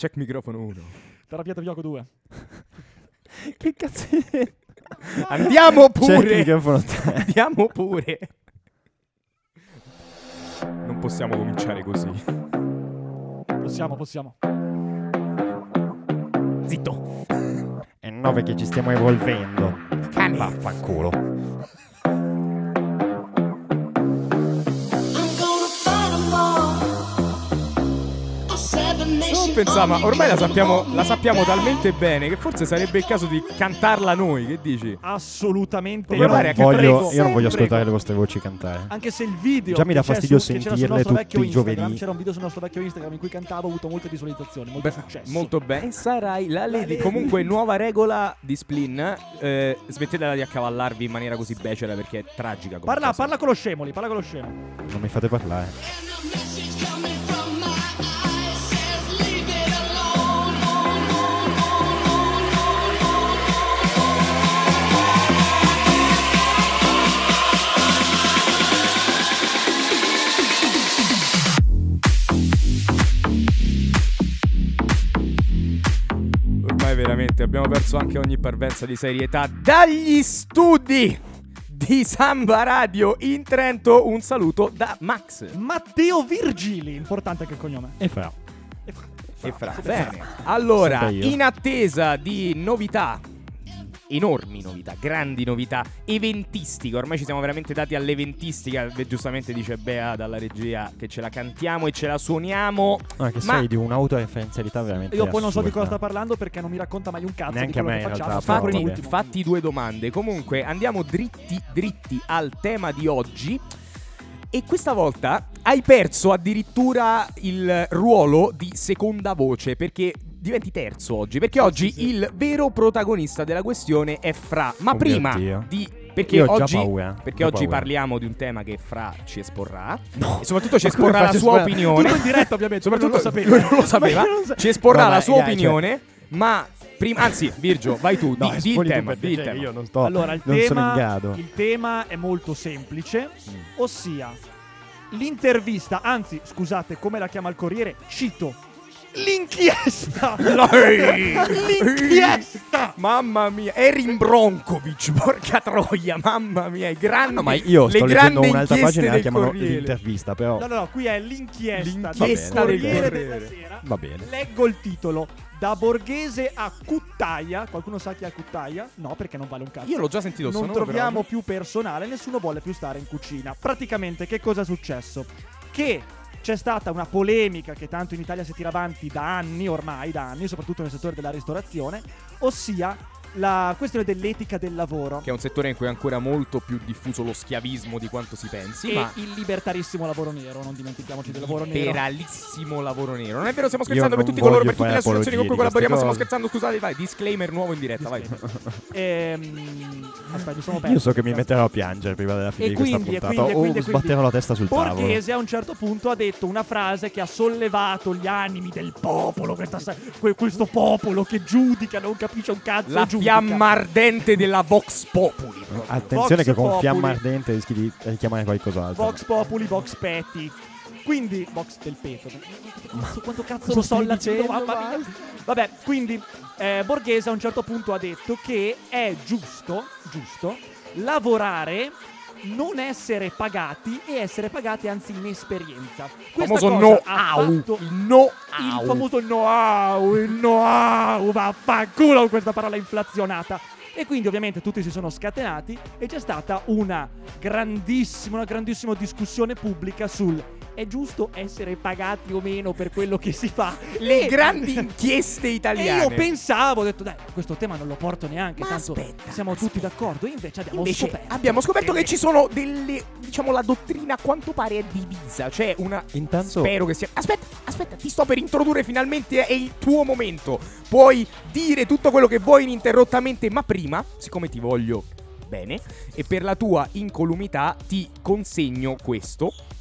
Check microfono 1. Terapia gioco 2. che cazzo è? Andiamo pure. Andiamo pure. Non possiamo cominciare così. Possiamo, possiamo. Zitto. È 9 che ci stiamo evolvendo. Cani. Vaffanculo. Ma ormai la sappiamo, la sappiamo talmente bene che forse sarebbe il caso di cantarla noi. Che dici? Assolutamente Io non, voglio, prego, io non voglio ascoltare le vostre voci cantare. Anche se il video Già mi dà fastidio su- sentirle tutti i giovedì. C'era un video sul nostro vecchio Instagram in cui cantavo, ho avuto molte visualizzazioni, molto Beh, successo. molto bene. Sarai la lady. lady. Comunque, nuova regola di Splin. Eh, smettetela di accavallarvi in maniera così becera perché è tragica. Parla, parla con lo scemoli, parla con lo scemo. Non mi fate parlare. Abbiamo perso anche ogni parvenza di serietà dagli studi di Samba Radio in Trento. Un saluto da Max Matteo Virgili, importante anche il cognome. E fra. E fra- e Fra. Fra. Bene. Allora, in attesa di novità, enormi novità, grandi novità eventistiche, ormai ci siamo veramente dati all'eventistica. Giustamente dice Bea dalla regia che ce la cantiamo e ce la suoniamo. È che Ma- sei di un'autoreferenzialità veramente Io poi non so di cosa sta parlando perché non mi racconta mai un cazzo Neanche di a quello me, che facciamo. realtà, Fa però per vabbè. ultimo. Fatti due domande. Comunque andiamo dritti dritti al tema di oggi. E questa volta hai perso addirittura il ruolo di seconda voce perché diventi terzo oggi. Perché oggi sì, sì. il vero protagonista della questione è Fra. Ma Oh prima di. Perché oggi, paura, perché oggi parliamo di un tema che Fra ci esporrà. No. E soprattutto ci esporrà la sua opinione. Tutto in diretta ovviamente, Soprattutto non lo sapeva. lui non lo sapeva. Non sa- Ci esporrà Vabbè, la sua dai, cioè- opinione. Ma prima, anzi, Virgio, vai tu. No, di, di il tema. di il piacere, tema. Io non sto. Allora, il non sono in tema, grado. il tema è molto semplice, Mm. ossia l'intervista, anzi, scusate, come la chiama il Corriere? Cito. L'inchiesta! L'inchiesta! Mamma mia, Erin Bronkovic, porca troia, mamma mia, i grandi, No, ma io sto leggendo un'altra pagina e la chiamano Corriere. l'intervista, però No, no, no, qui è l'inchiesta, L'inchiesta del Corriere Corriere. della Sera. va bene. Leggo il titolo. Da Borghese a Cuttaia. Qualcuno sa chi è Cuttaia? No, perché non vale un cazzo. Io l'ho già sentito non sonoro, troviamo però- più personale, nessuno vuole più stare in cucina. Praticamente che cosa è successo? Che c'è stata una polemica che tanto in Italia si tira avanti da anni, ormai da anni, soprattutto nel settore della ristorazione, ossia la questione dell'etica del lavoro. Che è un settore in cui è ancora molto più diffuso lo schiavismo di quanto si pensi, e ma il libertarissimo lavoro nero, non dimentichiamoci del lavoro nero. liberalissimo lavoro nero. Non è vero, stiamo scherzando per tutti coloro, per tutte le associazioni con cui collaboriamo, stiamo scherzando, scusate, vai, disclaimer nuovo in diretta, vai. Ehm, aspetta, mi sono perso. Io so che mi metterò a piangere prima della fine E di questa quindi, e puntata. quindi, e o quindi, e quindi. sbatterò la testa sul tavolo. Borghese a un certo punto ha detto una frase che ha sollevato gli animi del popolo, questa questo popolo che giudica, non capisce un cazzo La giudica. Fiamma ardente della Vox Populi. Attenzione Vox che con Populi. fiamma ardente rischi di richiamare qualcos'altro. Vox Populi, Vox Petti. Quindi, Vox del peto. Quanto, quanto cazzo lo so latino, mamma mia. Vabbè, quindi eh, Borghese a un certo punto ha detto che è giusto, giusto, lavorare, non essere pagati e essere pagati anzi in esperienza. Questa famoso fatto Il no il au. famoso know-how, il know-how, vaffanculo questa parola inflazionata. E quindi ovviamente tutti si sono scatenati e c'è stata una grandissima, una grandissima discussione pubblica sul è giusto essere pagati o meno per quello che si fa. Le E- grandi inchieste E italiane. io pensavo, ho detto dai, questo tema non lo porto neanche, Ma tanto aspetta, siamo tutti d'accordo. E invece abbiamo Invece scoperto. abbiamo scoperto che ci sono delle. Diciamo, la dottrina a quanto pare è divisa. Cioè, una. Intanto Spero che sia. Aspetta, aspetta, ti sto per introdurre finalmente. È il tuo momento. Puoi dire tutto quello che vuoi ininterrottamente, ma prima, siccome ti voglio bene, e per la tua incolumità ti consegno questo.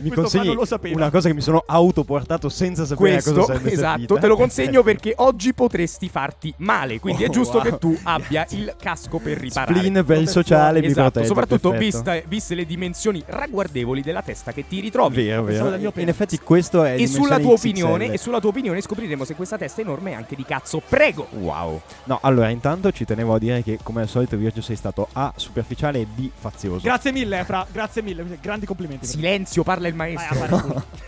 Mi sapevo. una cosa che mi sono autoportato senza sapere Questo, cosa sarebbe esatto, servita. te lo consegno perché oggi potresti farti male, quindi è Oh, giusto wow. che tu abbia il casco per riparare. Spleen per il sociale mi Esatto, protegge, soprattutto vista- viste le dimensioni ragguardevoli della testa che ti ritrovi. Vero, vero. In effetti questo è E sulla tua XXL. opinione, e sulla tua opinione scopriremo se questa testa enorme è anche di cazzo. Prego! Wow. No, allora intanto ci tenevo a dire che come al solito Virgio sei stato A superficiale e B fazioso. Grazie mille, Fra. Grazie mille. Grandi complimenti. Silenzio, parla il Vai maestro. culo.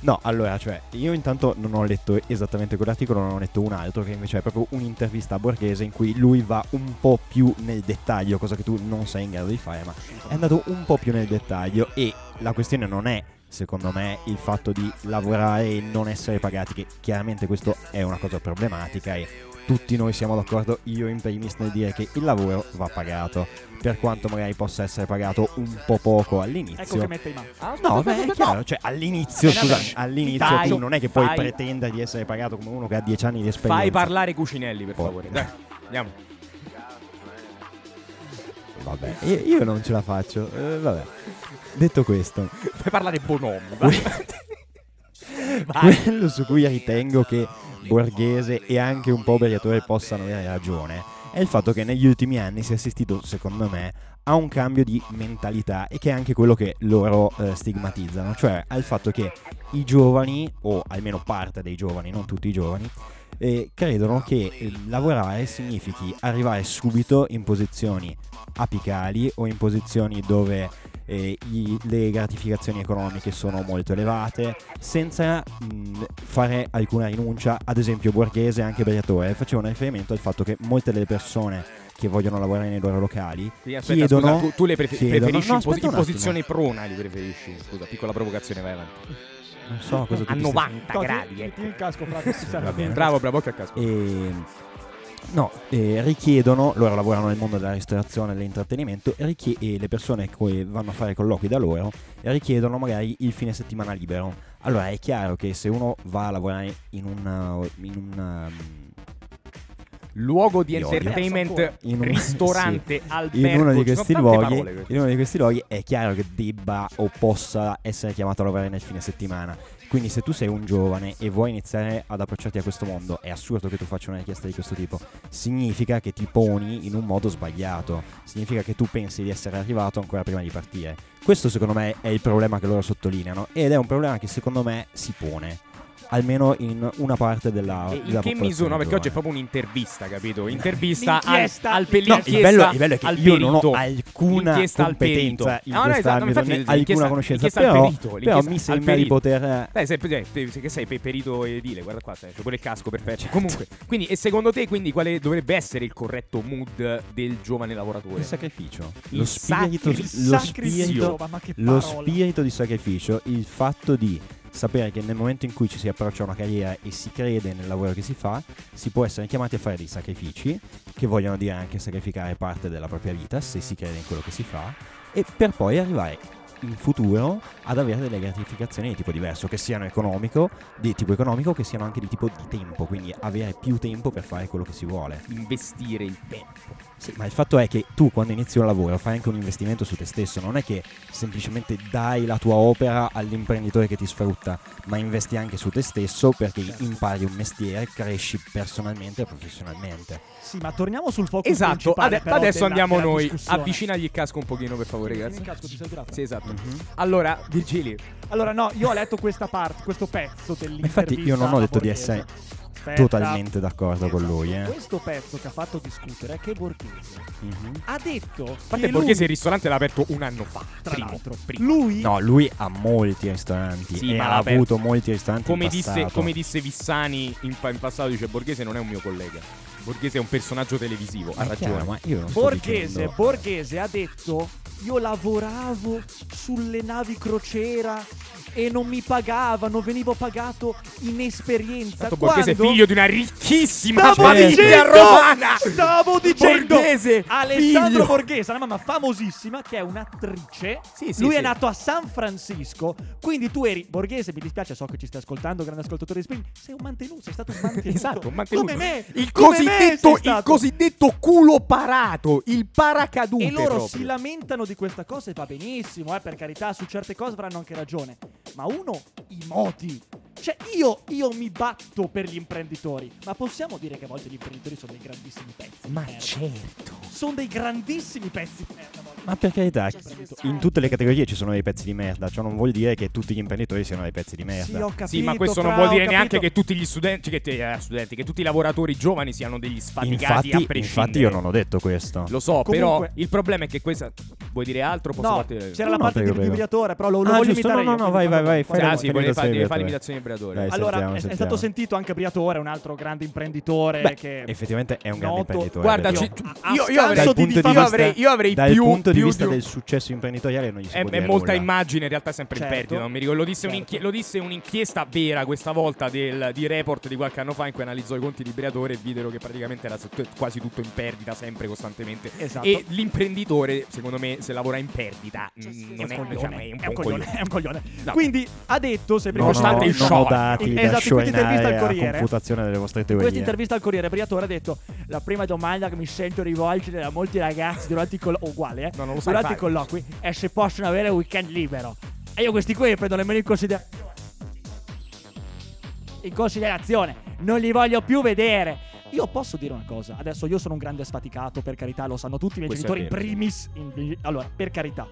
No, allora, cioè, io intanto non ho letto esattamente quell'articolo, non ho letto un altro che invece è proprio un'intervista a Borghese in cui lui va un po' più nel dettaglio, cosa che tu non sei in grado di fare, ma è andato un po' più nel dettaglio e la questione non è secondo me il fatto di lavorare e non essere pagati che chiaramente questo è una cosa problematica e tutti noi siamo d'accordo io in primis nel dire che il lavoro va pagato per quanto magari possa essere pagato un po' poco all'inizio Ecco che mette in mano. Ah, No, beh, è chiaro, cioè all'inizio, Eh, scusami, all'inizio fai- tu non è che puoi fai- pretendere di essere pagato come uno che ha 10 anni di esperienza. Fai parlare Cucinelli, per Oh. favore. Dai, andiamo. Vabbè, io, io non ce la faccio. eh, vabbè. Detto questo, Fai parlare. Vai. quello su cui ritengo che Borghese e anche un po' Briatore possano avere ragione è il fatto che negli ultimi anni si è assistito, secondo me, a un cambio di mentalità e che è anche quello che loro eh, stigmatizzano, cioè al fatto che i giovani, o almeno parte dei giovani, non tutti i giovani, eh, credono che lavorare significhi arrivare subito in posizioni apicali o in posizioni dove eh, i- le gratificazioni economiche sono molto elevate senza mh, fare alcuna rinuncia ad esempio Borghese e anche Briatore facevano riferimento al fatto che molte delle persone che vogliono lavorare nei loro locali Quindi aspetta, chiedono scusa, tu, tu le prefe- chiedono- preferisci no, in, aspetta in posizione prona, li preferisci. Scusa, piccola provocazione, vai avanti. Non so cosa A ti stai- 90 Toh, gradi, metti ecco. il casco, Fra. che si serve Va bene. bene. Bravo, bravo, occhio a casco. E, no, eh, richiedono, loro lavorano nel mondo della ristorazione e dell'intrattenimento e, richie- e le persone che vanno a fare colloqui da loro richiedono magari il fine settimana libero. Allora è chiaro che se uno va a lavorare in un in un, um, Luogo di entertainment, In un- ristorante, albergo. in uno di questi luoghi, parole in uno di questi luoghi è chiaro che debba o possa essere chiamato a lavorare nel fine settimana. Quindi se tu sei un giovane e vuoi iniziare ad approcciarti a questo mondo, è assurdo che tu faccia una richiesta di questo tipo. Significa che ti poni in un modo sbagliato. Significa che tu pensi di essere arrivato ancora prima di partire. Questo secondo me è il problema che loro sottolineano ed è un problema che secondo me si pone. Almeno in una parte della, E della in che misura? No, perché oggi è proprio un'intervista, capito? Intervista al, al pe- No, il bello, il bello è che al io non ho alcuna L'inchiesta al competenza in No, no, esatto, quest'ambito, infatti, alcuna conoscenza, al però, perito, però mi al sembra di perito. poter... Dai, sei, te- che sei pe- perito edile, guarda qua, c'è pure il casco, perfetto. Comunque, quindi, e secondo te, quindi, quale dovrebbe essere il corretto mood del giovane lavoratore? Il sacrificio, Il lo spirito, sacri- lo sacrificio. spirito, Ma che lo spirito di sacrificio, il fatto di sapere che nel momento in cui ci si approccia a una carriera e si crede nel lavoro che si fa, si può essere chiamati a fare dei sacrifici, che vogliono dire anche sacrificare parte della propria vita, se si crede in quello che si fa, e per poi arrivare in futuro ad avere delle gratificazioni di tipo diverso, che siano economico, di tipo economico, che siano anche di tipo di tempo, quindi avere più tempo per fare quello che si vuole. Investire il tempo. Sì, ma il fatto è che tu quando inizi un lavoro fai anche un investimento su te stesso, non è che semplicemente dai la tua opera all'imprenditore che ti sfrutta, ma investi anche su te stesso perché impari un mestiere, cresci personalmente e professionalmente. Sì, ma torniamo sul focus Esatto, principale, però, adesso della- andiamo della noi. Avvicinagli il casco un pochino, per favore, ragazzi. il casco, ti sei durato? Sì, esatto. Mhm. Allora, Virgilio, Allora, no, io ho letto questa parte, questo pezzo dell'intervista. Infatti io non ho detto di essere Aspetta. totalmente d'accordo con lui. Eh. Questo pezzo che ha fatto discutere è che Borghese Mhm. ha detto a parte che Borghese il lui, ristorante l'ha aperto un anno fa. tra primo, l'altro, primo. lui No, lui ha molti ristoranti Sì, e ma ha avuto molti ristoranti Come disse, come disse Vissani in, in passato, dice Borghese non è un mio collega. Borghese è un personaggio televisivo, ha è chiaro, ragione. ma io non Borghese, Borghese ha detto io lavoravo sulle navi crociera e non mi pagavano, venivo pagato in esperienza. Tanto Borghese Quando- figlio di una ricchissima Stavo famiglia dicendo, romana. stavo dicendo Borghese, Alessandro figlio. Borghese, una mamma famosissima che è un'attrice. Sì, sì, Lui sì. è nato a San Francisco. Quindi tu eri Borghese, mi dispiace, so che ci stai ascoltando, grande ascoltatore di Spring. Sei un mantenuto, sei stato un mantenuto. Esatto, un mantenuto. Come me. Il come me cosiddetto, sei il cosiddetto culo parato, il paracadute E loro proprio. si lamentano di questa cosa e va benissimo, eh, per carità, su certe cose avranno anche ragione. Ma uno, i modi. Cioè, io, io mi batto per gli imprenditori, ma possiamo dire che a volte gli imprenditori sono dei grandissimi pezzi. Ma merda. certo. Sono dei grandissimi pezzi di merda. Ma per carità, in tutte le categorie ci sono dei pezzi di merda, ciò non vuol dire che tutti gli imprenditori siano dei pezzi di Sì, merda. ho capito. Sì, ma questo non vuol dire neanche che tutti gli studenti, che, te- eh, studenti, che tutti i lavoratori giovani siano degli sfaticati Infatti, a prescindere. infatti io non ho detto questo. Lo so, Comunque- però il problema è che questa. Vuoi dire altro? Posso No, farti- c'era No, la no, parte di prego. briatore, però lo, lo Ah, voglio giusto, imitare no, no, no, vai, vai, vai, fai Ah, sì, vuoi. volevi fare, devi fare Briatore. l'imitazione di Briatore. Dai, Allora, sentiamo, è, è sentiamo. stato sentito anche Briatore, un altro grande imprenditore Beh, che effettivamente è un grande noto- imprenditore. Guarda, ci- io, io avrei, dal di punto di io vista, avrei, io avrei dal più, punto di più vista del successo imprenditoriale non gli si È, può è molta immagine, in realtà è sempre Certo. in perdita. Non mi ricordo. Lo disse, Certo. lo disse un'inchiesta vera questa volta del- di report di qualche anno fa in cui analizzò i conti di Briatore e videro che praticamente era quasi tutto in perdita, sempre costantemente. Esatto. E l'imprenditore, secondo me, se lavora in perdita, mm, non è, un coglione, è un è po' un coglione, è un coglione. No. Quindi ha detto, sempre Non ho, Nonostante il non ho shock. dati da Esatto, in questa intervista al Corriere- confutazione delle vostre In teorie. questa intervista al Corriere Briatore ha detto la prima domanda che mi sento rivolgere da molti ragazzi durante i colloqui uguale, eh? No, non lo sai durante i colloqui è se possono avere un weekend libero. E io questi qui li prendo nemmeno in considerazione. In considerazione, non li voglio più vedere. Io posso dire una cosa, adesso io sono un grande sfaticato, per carità, lo sanno tutti i miei Questo genitori in primis. in- allora, per carità.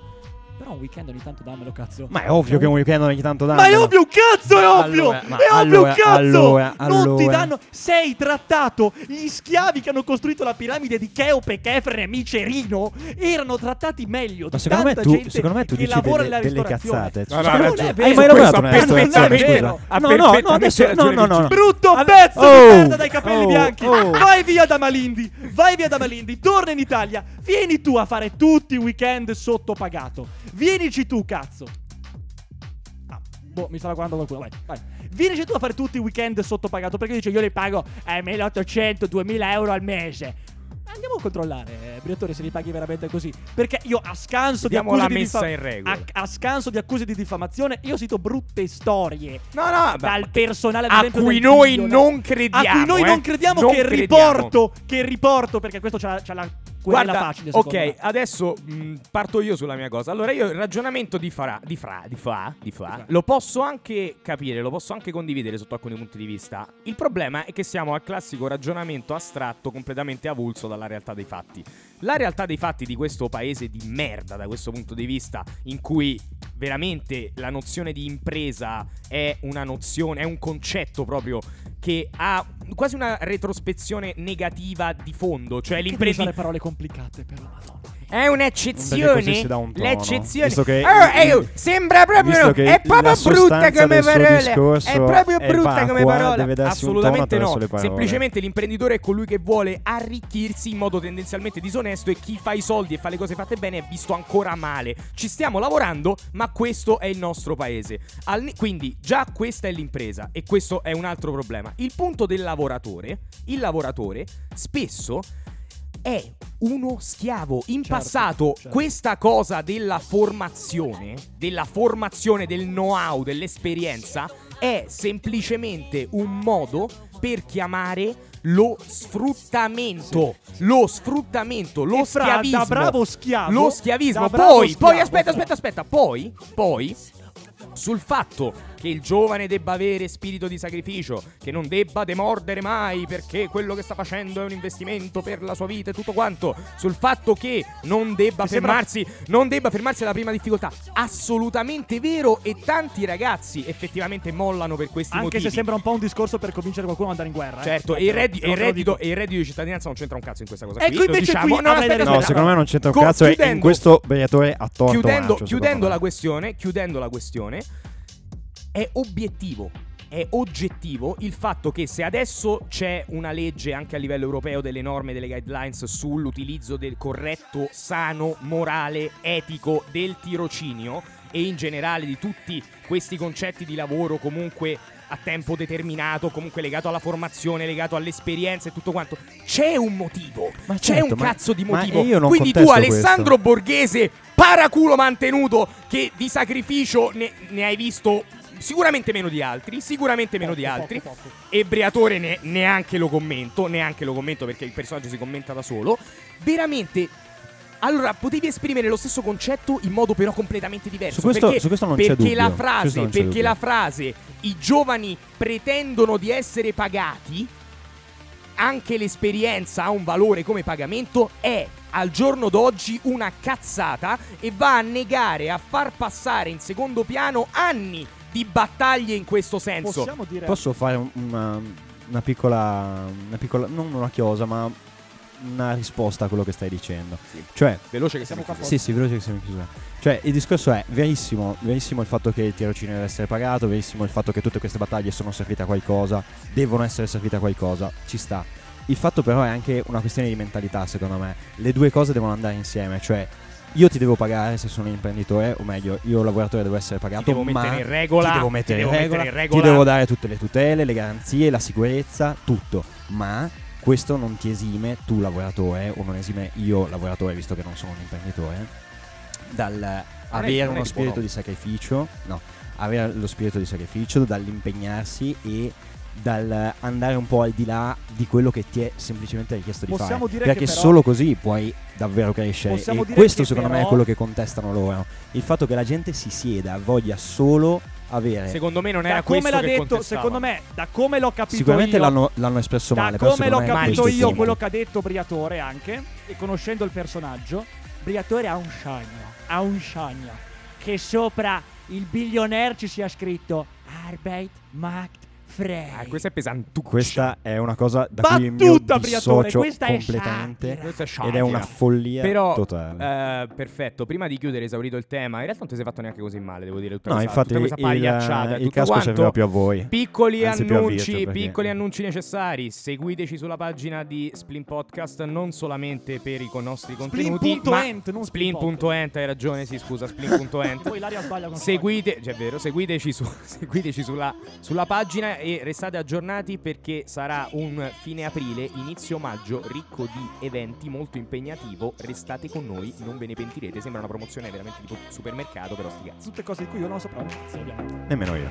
Però un weekend ogni tanto dammelo, cazzo. Ma è ovvio che un weekend ogni tanto danno. Ma è ovvio un cazzo, è ovvio! Allora, è ovvio allora, un cazzo! allora, Non ti danno. Sei trattato. Gli schiavi che hanno costruito la piramide di Cheope, Kefren e Micerino erano trattati meglio. Ma secondo me tu, secondo me tu dici lavora delle, delle cazzate. No, no, Secondo ha me- ragione. Hai mai lavorato nella ristorazione? Scusa. No, no, no, adesso no, no, no. Brutto pezzo Oh, di merda dai capelli oh, bianchi. oh. Vai via da Malindi. Vai via da Malindi. Torna in Italia. Vieni tu a fare tutti i weekend sottopagato. Vienici tu, cazzo. Ah, boh, mi stava guardando qualcuno. Vai, vai. Vienici tu a fare tutti i weekend sottopagato. Perché dice io li pago eh, 1800, 2000 euro al mese. Andiamo a controllare, eh, Briatore, se li paghi veramente così. Perché io a scanso di Vediamo accuse la di messa diffam- in regola. a, a scanso di accuse di diffamazione, io cito brutte storie No, no, dal personale ad a esempio, cui del noi non crediamo. a cui noi eh. non crediamo Non che crediamo. riporto che riporto perché questo c'ha, c'ha la querela Guarda, facile ok, me. adesso mh, parto io sulla mia cosa. Allora, io il ragionamento di Farà, di Fra, di Fa, di Fa, Fra. lo posso anche capire, lo posso anche condividere sotto alcuni punti di vista. Il problema è che siamo al classico ragionamento astratto completamente avulso dalla realtà dei fatti. La realtà dei fatti di questo paese di merda, da questo punto di vista, in cui veramente la nozione di impresa è una nozione, è un concetto proprio che ha quasi una retrospezione negativa di fondo, cioè l'impresa usare parole complicate però madonna. È un'eccezione. un. L'eccezione. Visto che- Oh, eh, oh, sembra proprio. È proprio brutta come parola. È proprio è brutta come parola. Assolutamente no. Semplicemente l'imprenditore è colui che vuole arricchirsi in modo tendenzialmente disonesto e chi fa i soldi e fa le cose fatte bene è visto ancora male. Ci stiamo lavorando, ma questo è il nostro paese. Al- quindi già questa è l'impresa e questo è un altro problema. Il punto del lavoratore, il lavoratore spesso è uno schiavo. In Certo, passato certo. questa cosa della formazione, della formazione, del know-how, dell'esperienza è semplicemente un modo per chiamare lo sfruttamento. Lo sfruttamento, lo E fra, schiavismo. da bravo schiavo Lo schiavismo. Poi, poi aspetta, fra. aspetta, aspetta. Poi, poi sul fatto che il giovane debba avere spirito di sacrificio, che non debba demordere mai perché quello che sta facendo è un investimento per la sua vita e tutto quanto, sul fatto che non debba Mi sembra- fermarsi, non debba fermarsi alla prima difficoltà, assolutamente vero e tanti ragazzi effettivamente mollano per questi Anche motivi. se sembra un po' un discorso per convincere qualcuno ad andare in guerra. eh. Certo, Eh, e il, e reddito, il reddito di cittadinanza non c'entra un cazzo in questa cosa. Ecco, qui. Invece diciamo. qui No, aspetta, dai No, aspetta. secondo me non c'entra un cazzo e in questo Briatore ha torto chiudendo, Ancio, chiudendo la questione, chiudendo la questione, è obiettivo. È oggettivo il fatto che se adesso c'è una legge anche a livello europeo delle norme, delle guidelines sull'utilizzo del corretto, sano, morale, etico del tirocinio e in generale di tutti questi concetti di lavoro comunque a tempo determinato, comunque legato alla formazione, legato all'esperienza e tutto quanto, c'è un motivo. Ma c'è certo, un ma- cazzo di ma motivo. io non Quindi tu, Alessandro Borghese, paraculo mantenuto, che di sacrificio ne, ne hai visto sicuramente meno di altri, sicuramente meno di Poco, altri. poco, poco. E Briatore ne- neanche lo commento, neanche lo commento perché il personaggio si commenta da solo. Veramente Allora, potevi esprimere lo stesso concetto in modo però completamente diverso. Su questo- perché, su questo non c'è perché dubbio. la frase, non c'è perché dubbio. la frase i giovani pretendono di essere pagati, anche l'esperienza ha un valore come pagamento, è al giorno d'oggi una cazzata e va a negare, a far passare in secondo piano anni di battaglie in questo senso. Possiamo dire Posso fare un- una, una piccola, una piccola, non una chiosa, ma una risposta a quello che stai dicendo. Sì. Cioè, Veloce che Siamo qua qua. Sì, sì, veloce che siamo in chiusura. Cioè, il discorso è verissimo, verissimo il fatto che il tirocinio deve essere pagato, verissimo il fatto che tutte queste battaglie sono servite a qualcosa, devono essere servite a qualcosa, ci sta. Il fatto però è anche una questione di mentalità, secondo me. Le due cose devono andare insieme, cioè io ti devo pagare se sono un imprenditore, o meglio, io lavoratore devo essere pagato, Ti devo ma mettere in regola, ti devo ti mettere, devo in, regola, mettere in regola. ti devo dare tutte le tutele, le garanzie, la sicurezza, tutto. Ma questo non ti esime tu lavoratore, o non esime io lavoratore, visto che non sono un imprenditore, dal avere uno spirito di sacrificio, no, avere lo spirito di sacrificio, dall'impegnarsi e dal andare un po' al di là di quello che ti è semplicemente richiesto di Possiamo fare. dire Perché che però- solo così puoi davvero crescere. E questo secondo me è quello che contestano loro. Il fatto che la gente si sieda, voglia solo avere... Secondo me non era da come questo l'ha che detto, secondo me, da come l'ho capito Sicuramente io, l'hanno, l'hanno espresso da male. però come l'ho capito io, quello che ha detto Briatore anche, e conoscendo il personaggio, Briatore ha un sogno, ha un sogno, che sopra il billionaire ci sia scritto Arbeit macht frei. Ah, questo è pesantuccio. Questa è una cosa da cui mi Battuta, Briatore, dissocio questa è completamente. satira. Questa è Ed è una sciatira. follia Però, totale. eh, perfetto. Prima di chiudere, esaurito il tema, in realtà non ti sei fatto neanche così male, devo dire. Tutta no, questa, infatti tutta questa il, pagliacciata. il tutto casco quanto. serviva più a voi. Piccoli Anzi, annunci, perché- piccoli annunci necessari. Seguiteci sulla pagina di Splin Podcast, non solamente per i nostri contenuti, ma Splin.ent, non Splin Splin.ent, hai ragione, sì, scusa, Splin.ent. Poi Ilaria sbaglia con Seguite, cioè è vero, seguiteci, su- seguiteci sulla, sulla pagina e restate aggiornati perché sarà un fine aprile, inizio maggio ricco di eventi molto impegnativo. Restate con noi, non ve ne pentirete. Sembra una promozione veramente tipo supermercato, però sti cazzi. Tutte cose di cui io non saprò un cazzo, ovviamente. Nemmeno io.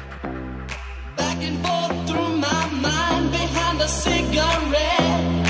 Back and forth through my mind behind a cigarette.